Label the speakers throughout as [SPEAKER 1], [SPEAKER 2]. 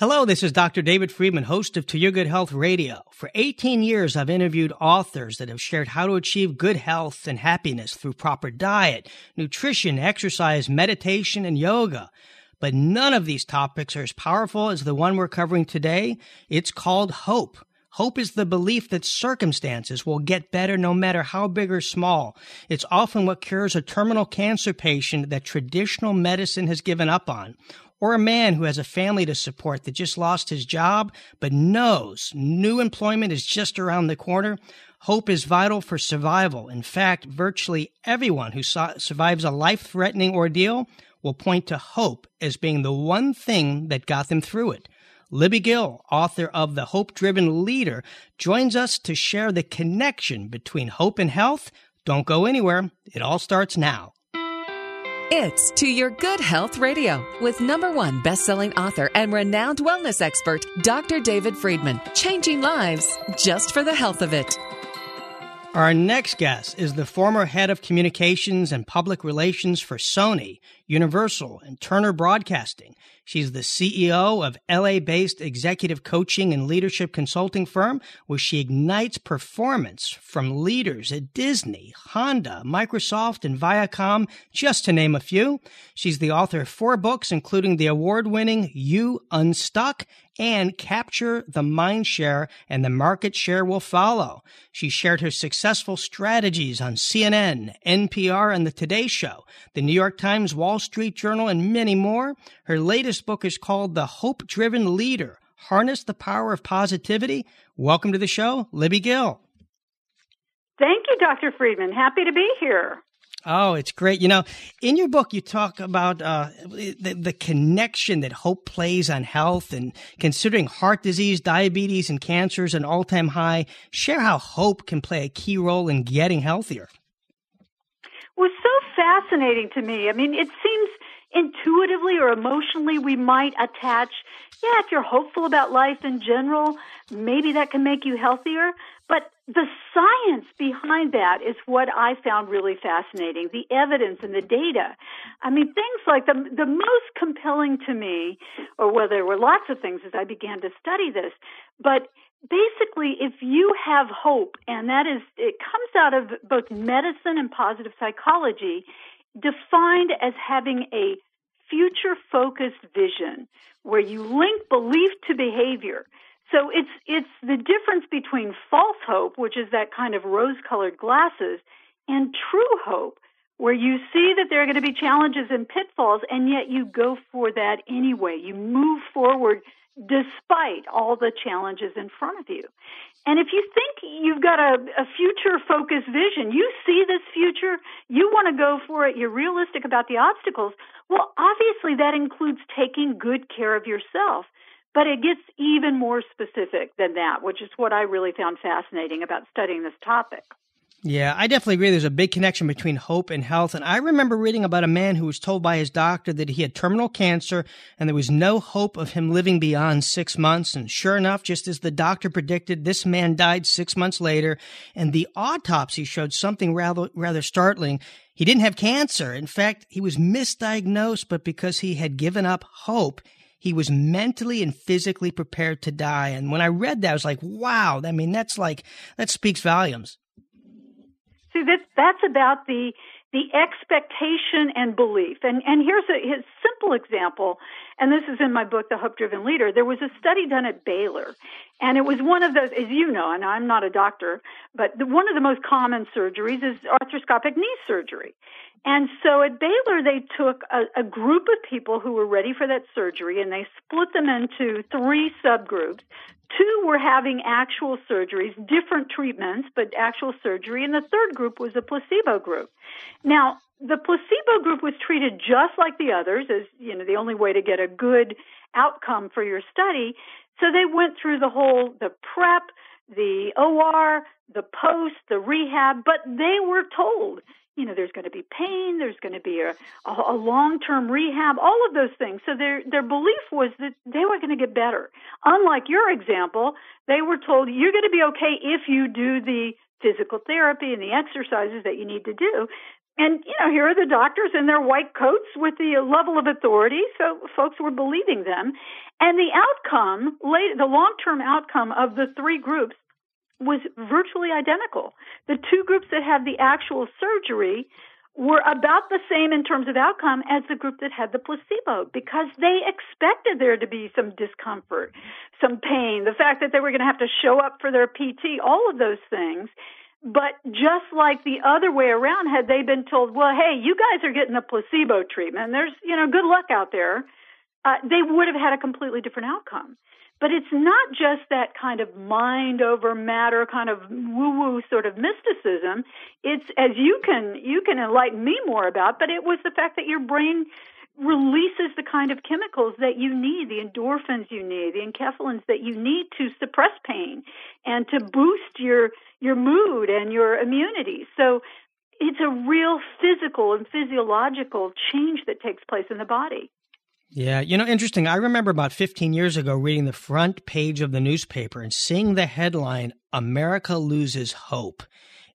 [SPEAKER 1] Hello, this is Dr. David Friedman, host of To Your Good Health Radio. For 18 years, I've interviewed authors that have shared how to achieve good health and happiness through proper diet, nutrition, exercise, meditation, and yoga. But none of these topics are as powerful as the one we're covering today. It's called hope. Hope is the belief that circumstances will get better no matter how big or small. It's often what cures a terminal cancer patient that traditional medicine has given up on or a man who has a family to support that just lost his job but knows new employment is just around the corner, hope is vital for survival. In fact, virtually everyone who survives a life threatening ordeal will point to hope as being the one thing that got them through it. Libby Gill, author of The Hope Driven Leader, joins us to share the connection between hope and health. Don't go anywhere. It all starts now.
[SPEAKER 2] It's To Your Good Health Radio with number one best-selling author and renowned wellness expert, Dr. David Friedman. Changing lives just for the health of it.
[SPEAKER 1] Our next guest is the former head of communications and public relations for Sony, Universal, and Turner Broadcasting. She's the CEO of LA based executive coaching and leadership consulting firm where she ignites performance from leaders at Disney, Honda, Microsoft, and Viacom, just to name a few. She's the author of four books, including the award winning You Unstuck and Capture the Mind Share, and the market share will follow. She shared her successful strategies on CNN, NPR, and The Today Show, the New York Times, Wall Street Journal, and many more. Her latest book is called The Hope Driven Leader Harness the Power of Positivity. Welcome to the show, Libby Gill.
[SPEAKER 3] Thank you, Dr. Friedman. Happy to be here.
[SPEAKER 1] Oh, it's great. You know, in your book, you talk about uh, the, the connection that hope plays on health and considering heart disease, diabetes, and cancers an all time high. Share how hope can play a key role in getting healthier.
[SPEAKER 3] Fascinating to me. I mean, it seems intuitively or emotionally we might attach, yeah, if you're hopeful about life in general, maybe that can make you healthier. But the science behind that is what I found really fascinating. The evidence and the data. I mean, things like the the most compelling to me, or well, there were lots of things as I began to study this, but basically, if you have hope, and that is, it comes out of both medicine and positive psychology, defined as having a future focused vision where you link belief to behavior. So it's it's the difference between false hope, which is that kind of rose-colored glasses, and true hope, where you see that there are going to be challenges and pitfalls, and yet you go for that anyway. You move forward despite all the challenges in front of you. And if you think you've got a, a future focused vision, you see this future, you want to go for it, you're realistic about the obstacles, well, obviously that includes taking good care of yourself. But it gets even more specific than that, which is what I really found fascinating about studying this topic.
[SPEAKER 1] Yeah, I definitely agree. There's a big connection between hope and health. And I remember reading about a man who was told by his doctor that he had terminal cancer and there was no hope of him living beyond six months. And sure enough, just as the doctor predicted, this man died six months later. And the autopsy showed something rather, rather startling. He didn't have cancer. In fact, he was misdiagnosed, but because he had given up hope, he was mentally and physically prepared to die. And when I read that, I was like, wow, I mean, that's like, that speaks volumes.
[SPEAKER 3] See, that, that's about the, the expectation and belief. And, and here's a his simple example, and this is in my book, The Hope Driven Leader. There was a study done at Baylor, and it was one of those, as you know, and I'm not a doctor, but the, one of the most common surgeries is arthroscopic knee surgery. And so at Baylor, they took a, a, group of people who were ready for that surgery and they split them into three subgroups. Two were having actual surgeries, different treatments, but actual surgery. And the third group was a placebo group. Now, the placebo group was treated just like the others as, you know, the only way to get a good outcome for your study. So they went through the whole, the prep, the OR, the post, the rehab, but they were told you know, there's going to be pain, there's going to be a, a, long-term rehab, all of those things. So their their belief was that they were going to get better. Unlike your example, they were told you're going to be okay if you do the physical therapy and the exercises that you need to do. And, you know, here are the doctors in their white coats with the level of authority, so folks were believing them. And the outcome, the long term outcome of the three groups was virtually identical. The two groups that had the actual surgery were about the same in terms of outcome as the group that had the placebo because they expected there to be some discomfort, some pain, the fact that they were going to have to show up for their PT, all of those things. But just like the other way around, had they been told, well, hey, you guys are getting a placebo treatment, there's, you know, good luck out there, uh, they would have had a completely different outcome. But it's not just that kind of mind over matter kind of woo woo sort of mysticism. It's as you can you can enlighten me more about, but it was the fact that your brain releases the kind of chemicals that you need, the endorphins you need, the enkephalins that you need to suppress pain and to boost your your mood and your immunity. So it's a real physical and physiological change that takes place in the body.
[SPEAKER 1] Yeah, you know, interesting. I remember about 15 years ago reading the front page of the newspaper and seeing the headline, America Loses Hope.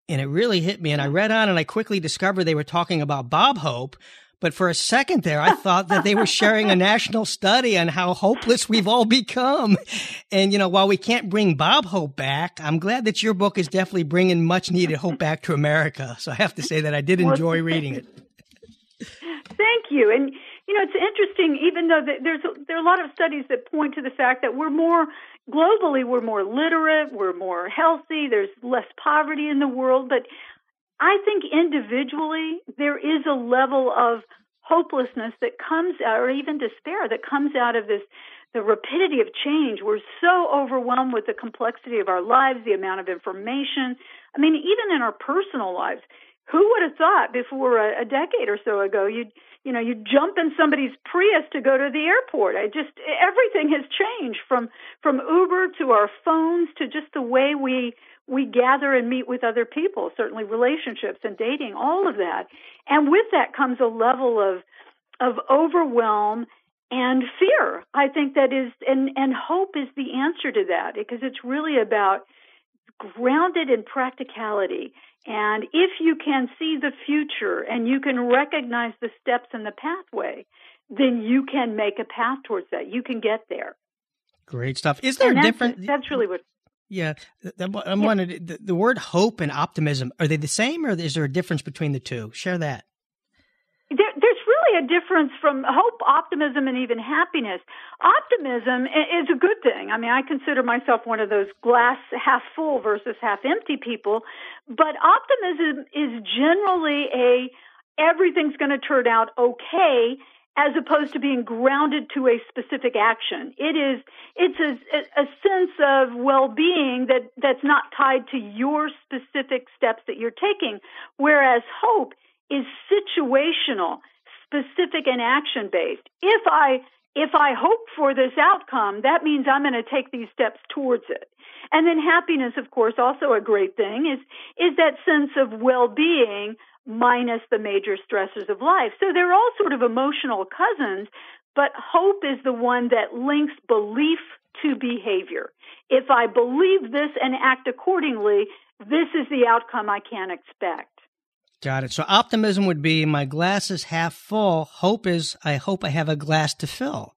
[SPEAKER 1] And it really hit me. And I mm. read on and I quickly discovered they were talking about Bob Hope. But for a second there, I thought that they were sharing a national study on how hopeless we've all become. And, you know, while we can't bring Bob Hope back, I'm glad that your book is definitely bringing much needed hope back to America. So I have to say that I did enjoy reading it.
[SPEAKER 3] Thank you. And, you know, it's interesting, even though there's a, there are a lot of studies that point to the fact that we're more globally, we're more literate, we're more healthy, there's less poverty in the world, but I think individually there is a level of hopelessness that comes out, or even despair that comes out of this the rapidity of change. We're so overwhelmed with the complexity of our lives, the amount of information. I mean, even in our personal lives, who would have thought before a, a decade or so ago you'd you know you jump in somebody's Prius to go to the airport? I just everything has changed from from Uber to our phones to just the way we we gather and meet with other people. Certainly relationships and dating, all of that, and with that comes a level of of overwhelm and fear. I think that is and and hope is the answer to that because it's really about grounded in practicality and if you can see the future and you can recognize the steps in the pathway, then you can make a path towards that. You can get there.
[SPEAKER 1] Great stuff. Is there a difference?
[SPEAKER 3] That's really what.
[SPEAKER 1] Yeah, I'm yeah. wondering the, the word hope and optimism are they the same, or is there a difference between the two? Share that There, there's really
[SPEAKER 3] a difference from hope, optimism, and even happiness. Optimism is a good thing. I mean, I consider myself one of those glass half full versus half empty people, but optimism is generally a everything's going to turn out okay as opposed to being grounded to a specific action. It is it's a, a sense of well-being that that's not tied to your specific steps that you're taking, whereas hope is situational specific and action based. If I if I hope for this outcome, that means I'm going to take these steps towards it. And then happiness, of course, also a great thing is is that sense of well-being minus the major stressors of life. So they're all sort of emotional cousins, but hope is the one that links belief to behavior. If I believe this and act accordingly, this is the outcome I can expect.
[SPEAKER 1] Got it. So optimism would be my glass is half full. Hope is I hope I have a glass to fill.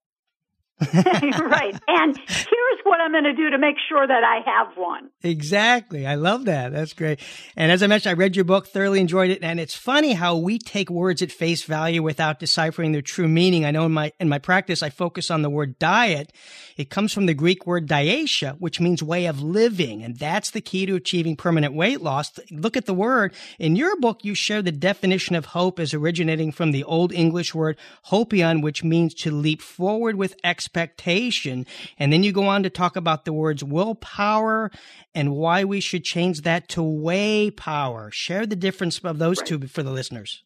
[SPEAKER 3] right. And here's what I'm going to do to make sure that I have one.
[SPEAKER 1] Exactly. I love that. That's great. And as I mentioned, I read your book, thoroughly enjoyed it. And it's funny how we take words at face value without deciphering their true meaning. I know in my, in my practice, I focus on the word diet. It comes from the Greek word diaetia, which means way of living. And that's the key to achieving permanent weight loss. Look at the word. In your book, you share the definition of hope as originating from the Old English word hopian, which means to leap forward with expectation expectation. And then you go on to talk about the words willpower and why we should change that to way power. Share the difference of those right. two for the listeners.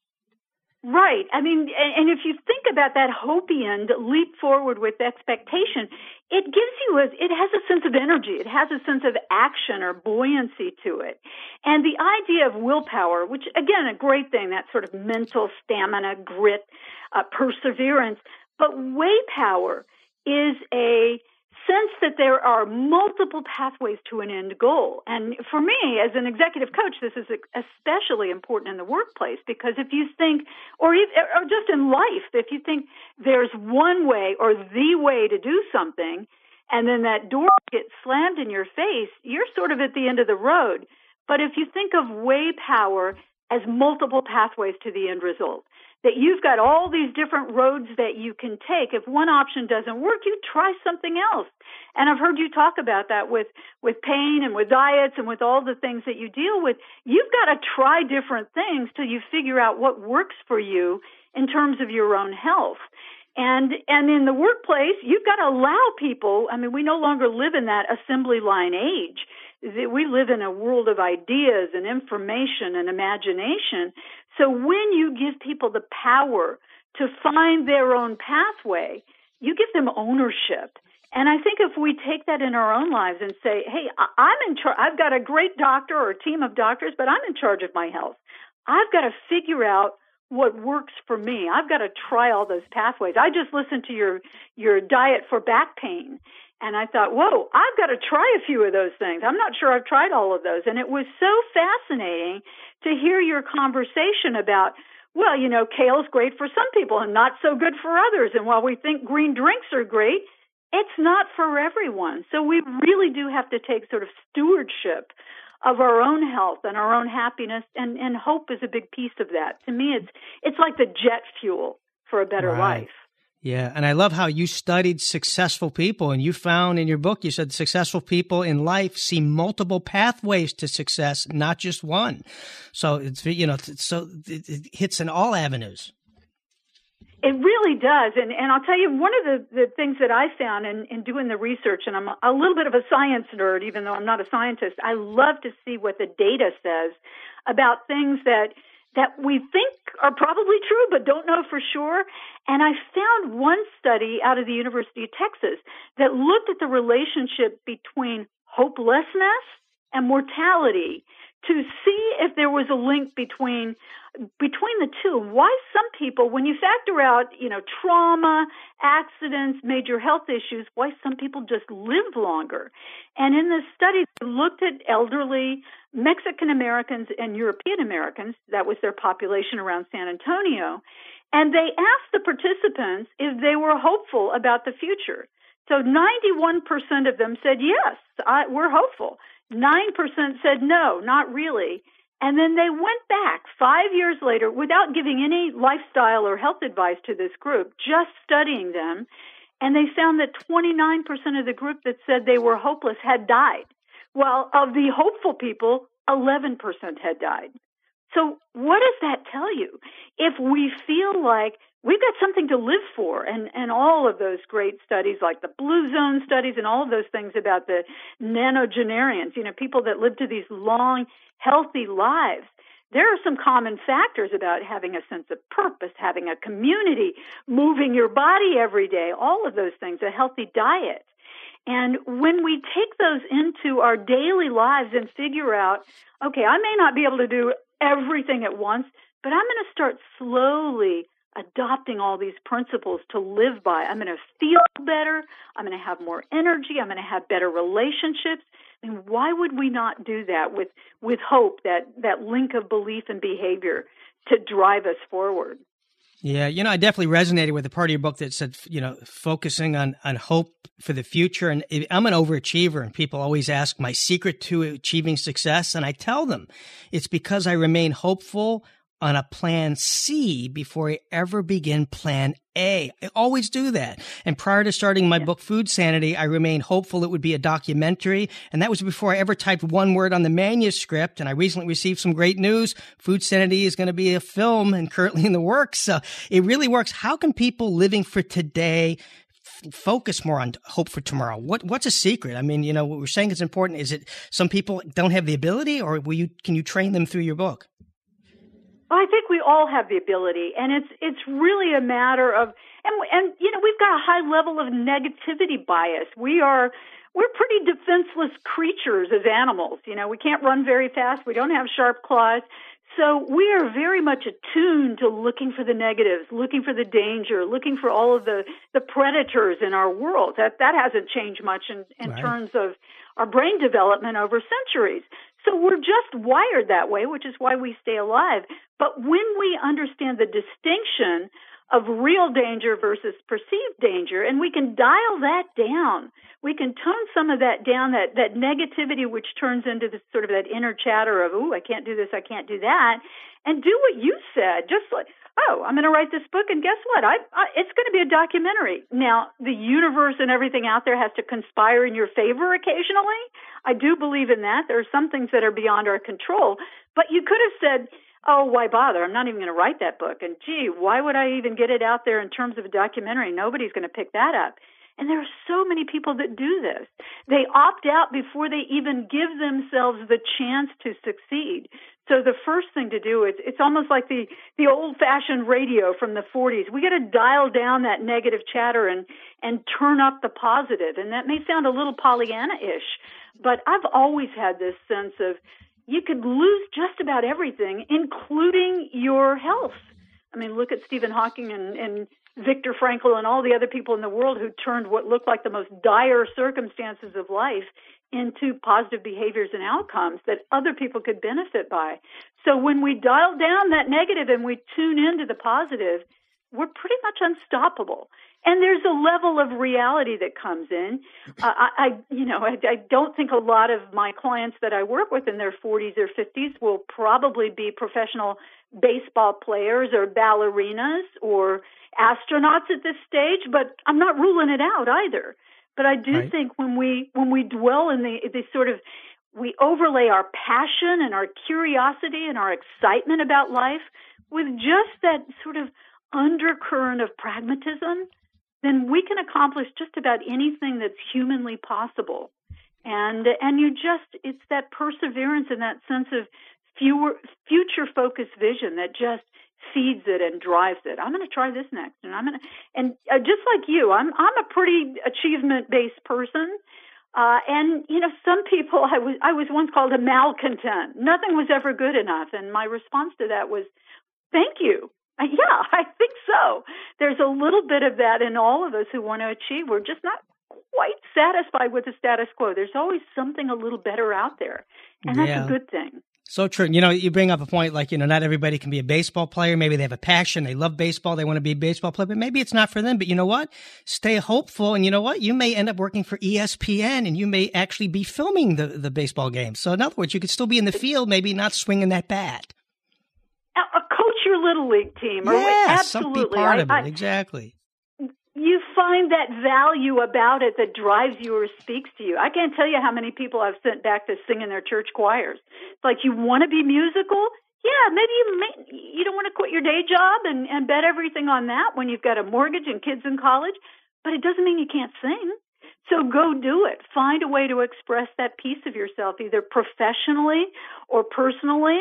[SPEAKER 3] Right. I mean, and if you think about that Hopian leap forward with expectation, it gives you a, it has a sense of energy. It has a sense of action or buoyancy to it. And the idea of willpower, which again, a great thing, that sort of mental stamina, grit, uh, perseverance, but way power is a sense that there are multiple pathways to an end goal. And for me, as an executive coach, this is especially important in the workplace because if you think, or, or just in life, if you think there's one way or the way to do something, and then that door gets slammed in your face, you're sort of at the end of the road. But if you think of way power as multiple pathways to the end result, that you've got all these different roads that you can take. If one option doesn't work, you try something else. And I've heard you talk about that with, with pain and with diets and with all the things that you deal with. You've got to try different things till you figure out what works for you in terms of your own health. And and in the workplace, you've got to allow people. I mean, we no longer live in that assembly line age. We live in a world of ideas and information and imagination. So when you give people the power to find their own pathway, you give them ownership. And I think if we take that in our own lives and say, "Hey, I'm in charge. I've got a great doctor or a team of doctors, but I'm in charge of my health. I've got to figure out what works for me. I've got to try all those pathways. I just listened to your your diet for back pain and I thought, "Whoa, I've got to try a few of those things. I'm not sure I've tried all of those." And it was so fascinating to hear your conversation about well, you know, kale's great for some people and not so good for others. And while we think green drinks are great, it's not for everyone. So we really do have to take sort of stewardship of our own health and our own happiness and, and hope is a big piece of that. To me it's it's like the jet fuel for a better right. life.
[SPEAKER 1] Yeah, and I love how you studied successful people and you found in your book you said successful people in life see multiple pathways to success, not just one. So it's you know so it hits in all avenues.
[SPEAKER 3] It really does. And, and I'll tell you, one of the, the things that I found in, in doing the research, and I'm a little bit of a science nerd, even though I'm not a scientist, I love to see what the data says about things that that we think are probably true but don't know for sure. And I found one study out of the University of Texas that looked at the relationship between hopelessness and mortality to see if there was a link between between the two. Why some people when you factor out you know trauma accidents major health issues why some people just live longer? And in this study they looked at elderly mexican americans and european americans. That was their population around san antonio. And they asked the participants if they were hopeful about the future. So 91% of them said yes I, we're hopeful 9% said no, not really. And then they went back five years later without giving any lifestyle or health advice to this group, just studying them. And they found that 29% of the group that said they were hopeless had died. While of the hopeful people, 11% had died. So what does that tell you? If we feel like we've got something to live for and and all of those great studies like the blue zone studies and all of those things about the nonagenarians, you know people that live to these long healthy lives there are some common factors about having a sense of purpose having a community moving your body every day all of those things a healthy diet and when we take those into our daily lives and figure out okay i may not be able to do everything at once but i'm going to start slowly adopting all these principles to live by. I'm going to feel better. I'm going to have more energy. I'm going to have better relationships. I mean, why would we not do that with with hope that that link of belief and behavior to drive us forward?
[SPEAKER 1] Yeah, you know, I definitely resonated with the part of your book that said, you know, focusing on on hope for the future. And I'm an overachiever, and people always ask my secret to achieving success, and I tell them it's because I remain hopeful on a plan C before I ever begin plan A. I always do that. And prior to starting my yeah. book, Food Sanity, I remained hopeful it would be a documentary. And that was before I ever typed one word on the manuscript. And I recently received some great news. Food Sanity is going to be a film and currently in the works. So it really works. How can people living for today focus more on hope for tomorrow? What what's a secret? I mean, you know, what we're saying is important. Is it some people don't have the ability, or will you can you train them through your book?
[SPEAKER 3] Well, I think we all have the ability, and it's it's really a matter of and and you know we've got a high level of negativity bias. We are we're pretty defenseless creatures as animals. You know, we can't run very fast. We don't have sharp claws. So we are very much attuned to looking for the negatives, looking for the danger, looking for all of the, the predators in our world. That that hasn't changed much in, in right. terms of our brain development over centuries. So we're just wired that way, which is why we stay alive. But when we understand the distinction of real danger versus perceived danger, and we can dial that down. We can tone some of that down, that, that negativity which turns into this sort of that inner chatter of, ooh, I can't do this, I can't do that, and do what you said. Just like, oh, I'm going to write this book, and guess what? I, I it's going to be a documentary. Now, the universe and everything out there has to conspire in your favor occasionally. I do believe in that. There are some things that are beyond our control, but you could have said, oh, why bother? I'm not even going to write that book. And gee, why would I even get it out there in terms of a documentary? Nobody's going to pick that up. And there are so many people that do this. They opt out before they even give themselves the chance to succeed. So the first thing to do is it's almost like the the old fashioned radio from the 40s. We got to dial down that negative chatter and and turn up the positive. And that may sound a little Pollyanna-ish, but I've always had this sense of you could lose just about everything, including your health. I mean, look at Stephen Hawking and, and Viktor Frankl and all the other people in the world who turned what looked like the most dire circumstances of life into positive behaviors and outcomes that other people could benefit by. So when we dial down that negative and we tune into the positive, we're pretty much unstoppable. And there's a level of reality that comes in. Uh, I, I, you know, I, I don't think a lot of my clients that I work with in their 40s or 50s will probably be professional baseball players or ballerinas or astronauts at this stage, but I'm not ruling it out either. But I do right. think when we when we dwell in the the sort of we overlay our passion and our curiosity and our excitement about life with just that sort of undercurrent of pragmatism, then we can accomplish just about anything that's humanly possible. And and you just it's that perseverance and that sense of future focused vision that just feeds it and drives it. I'm going to try this next, and I'm going to and uh, just like you, I'm I'm a pretty achievement based person. Uh, and you know, some people I was I was once called a malcontent. Nothing was ever good enough, and my response to that was, "Thank you. Yeah, I think so. There's a little bit of that in all of us who want to achieve. We're just not quite satisfied with the status quo. There's always something a little better out there, and that's yeah. a good thing.
[SPEAKER 1] So true. You know, you bring up a point like, you know, not everybody can be a baseball player. Maybe they have a passion. They love baseball. They want to be a baseball player, but maybe it's not for them. But you know what? Stay hopeful. And you know what? You may end up working for ESPN and you may actually be filming the, the baseball game. So in other words, you could still be in the field, maybe not swinging that bat A, coach
[SPEAKER 3] your little league team. Or
[SPEAKER 1] yeah,
[SPEAKER 3] absolutely.
[SPEAKER 1] part I, of it. I, exactly.
[SPEAKER 3] You find that value about it that drives you or speaks to you. I can't tell you how many people I've sent back to sing in their church choirs. It's like you want to be musical. Yeah, maybe you may, you don't want to quit your day job and, and bet everything on that when you've got a mortgage and kids in college, but it doesn't mean you can't sing. So go do it. Find a way to express that piece of yourself, either professionally or personally,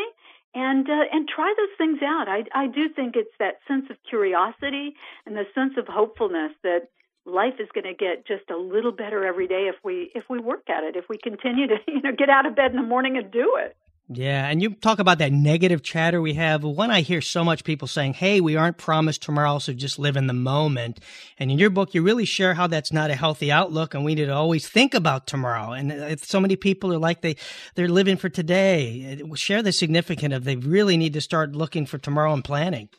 [SPEAKER 3] and uh, and try those things out. I I do think it's that sense of curiosity and the sense of hopefulness that life is going to get just a little better every day if we if we work at it. If we continue to you know get out of bed in the morning and do it.
[SPEAKER 1] Yeah, and you talk about that negative chatter we have. One, I hear so much people saying, "Hey, we aren't promised tomorrow, so just live in the moment." And in your book, you really share how that's not a healthy outlook, and we need to always think about tomorrow. And so many people are like they they're living for today. Share the significance of they really need to start looking for tomorrow and planning.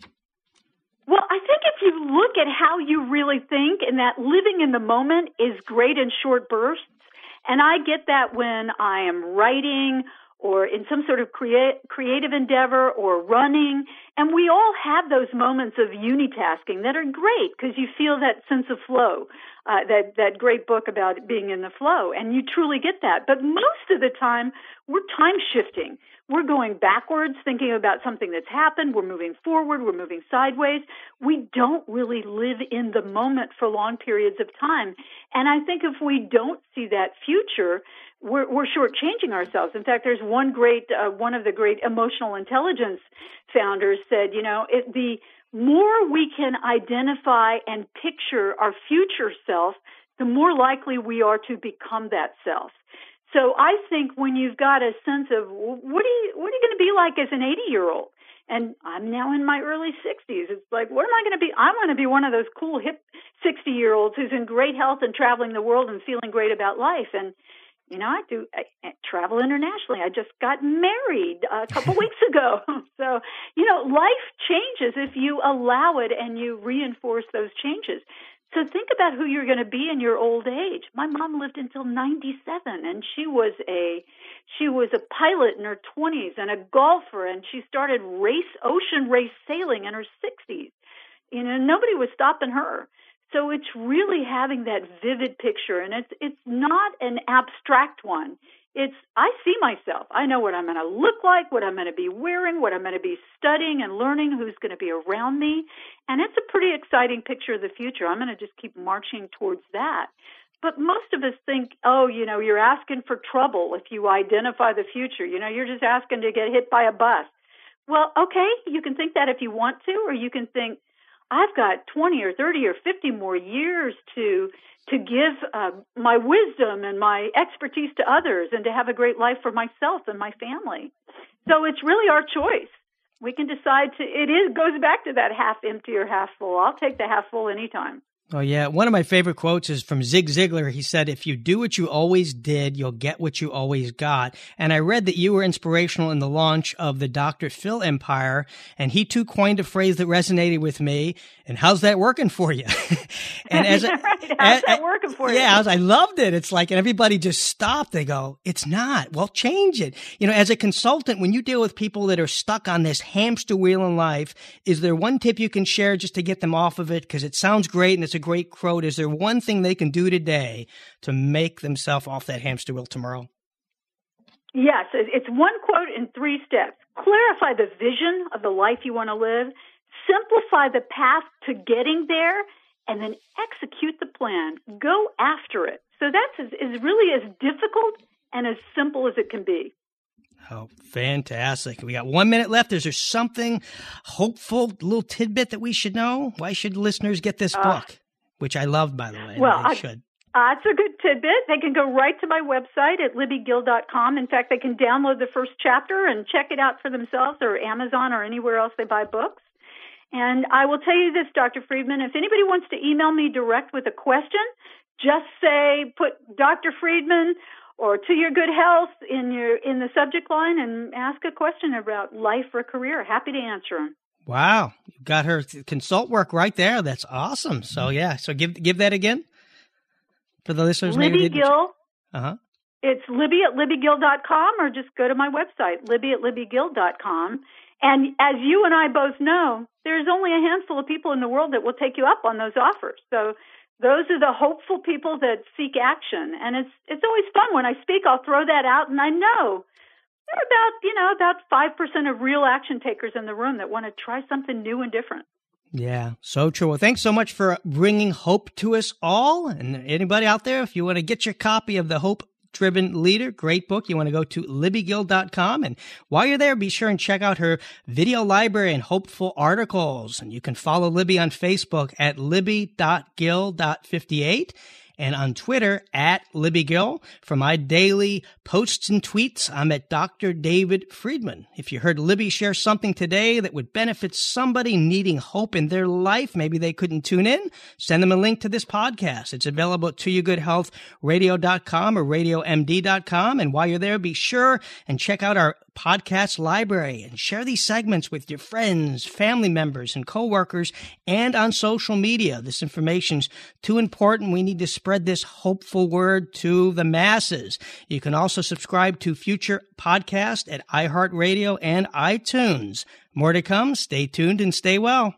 [SPEAKER 3] Well, I think if you look at how you really think, and that living in the moment is great in short bursts, and I get that when I am writing or in some sort of create, creative endeavor or running. And we all have those moments of unitasking that are great because you feel that sense of flow, uh, that, that great book about being in the flow. And you truly get that. But most of the time, we're time shifting. We're going backwards, thinking about something that's happened. We're moving forward. We're moving sideways. We don't really live in the moment for long periods of time. And I think if we don't see that future, we're, we're shortchanging ourselves. In fact, there's one great, uh, one of the great emotional intelligence founders said, you know, it, the more we can identify and picture our future self, the more likely we are to become that self. So I think when you've got a sense of what are you what are you going to be like as an 80 year old, and I'm now in my early 60s. It's like, what am I going to be? I want to be one of those cool hip 60 year olds who's in great health and traveling the world and feeling great about life. And you know, I do I, I travel internationally. I just got married a couple weeks ago. So, you know, life changes if you allow it and you reinforce those changes. So think about who you're going to be in your old age. My mom lived until 97 and she was a she was a pilot in her 20s and a golfer and she started race ocean race sailing in her 60s. You know, nobody was stopping her. So it's really having that vivid picture and it's it's not an abstract one. It's I see myself. I know what I'm going to look like, what I'm going to be wearing, what I'm going to be studying and learning, who's going to be around me. And it's a pretty exciting picture of the future. I'm going to just keep marching towards that. But most of us think, oh, you know, you're asking for trouble if you identify the future. You know, you're just asking to get hit by a bus. Well, okay, you can think that if you want to, or you can think, I've got 20 or 30 or 50 more years to to give uh, my wisdom and my expertise to others and to have a great life for myself and my family. So it's really our choice. We can decide to it is goes back to that half empty or half full. I'll take the half full anytime.
[SPEAKER 1] Oh, yeah. One of my favorite quotes is from Zig Ziglar. He said, If you do what you always did, you'll get what you always got. And I read that you were inspirational in the launch of the Dr. Phil empire. And he too coined a phrase that resonated with me. And how's that working for you?
[SPEAKER 3] and as, right. how's as, that working for
[SPEAKER 1] you? Yeah, I, I loved it. It's like, and everybody just stopped. They go, It's not. Well, change it. You know, as a consultant, when you deal with people that are stuck on this hamster wheel in life, is there one tip you can share just to get them off of it? Because it sounds great and it's a great quote. Is there one thing they can do today to make themselves off that hamster wheel tomorrow?
[SPEAKER 3] Yes, it's one quote in three steps. Clarify the vision of the life you want to live, simplify the path to getting there, and then execute the plan. Go after it. So that's is really as difficult and as simple as it can be.
[SPEAKER 1] Oh, fantastic. We got one minute left. Is there something hopeful, little tidbit that we should know? Why should listeners get this uh, book? Which I loved, by the way.
[SPEAKER 3] Well,
[SPEAKER 1] I,
[SPEAKER 3] should. Uh, it's a good tidbit. They can go right to my website at libbygill.com. In fact, they can download the first chapter and check it out for themselves or Amazon or anywhere else they buy books. And I will tell you this, Dr. Friedman, if anybody wants to email me direct with a question, just say, put Dr. Friedman or to your good health in your in the subject line and ask a question about life or career. Happy to answer them.
[SPEAKER 1] Wow, you got her consult work right there. That's awesome. So mm-hmm. yeah, so give give that again for the listeners.
[SPEAKER 3] Libby Gill.
[SPEAKER 1] Uh huh.
[SPEAKER 3] It's Libby at LibbyGill.com or just go to my website, Libby at LibbyGill.com. And as you and I both know, there's only a handful of people in the world that will take you up on those offers. So those are the hopeful people that seek action. And it's it's always fun when I speak. I'll throw that out, and I know there are about you know about five percent of real action takers in the room that want to try something new and different.
[SPEAKER 1] Yeah, so true. Well, thanks so much for bringing hope to us all. And anybody out there, if you want to get your copy of the Hope Driven Leader, great book, you want to go to libbygill.com. And while you're there, be sure and check out her video library and hopeful articles. And you can follow Libby on Facebook at libby.gill.58 and on Twitter at Libby Gill. For my daily posts and tweets, I'm at Dr. David Friedman. If you heard Libby share something today that would benefit somebody needing hope in their life, maybe they couldn't tune in, send them a link to this podcast. It's available at toyourgoodhealthradio.com or radiomd.com. And while you're there, be sure and check out our podcast library and share these segments with your friends, family members, and coworkers and on social media. This information's too important. We need to spread this hopeful word to the masses. You can also subscribe to future podcasts at iHeartRadio and iTunes. More to come. Stay tuned and stay well.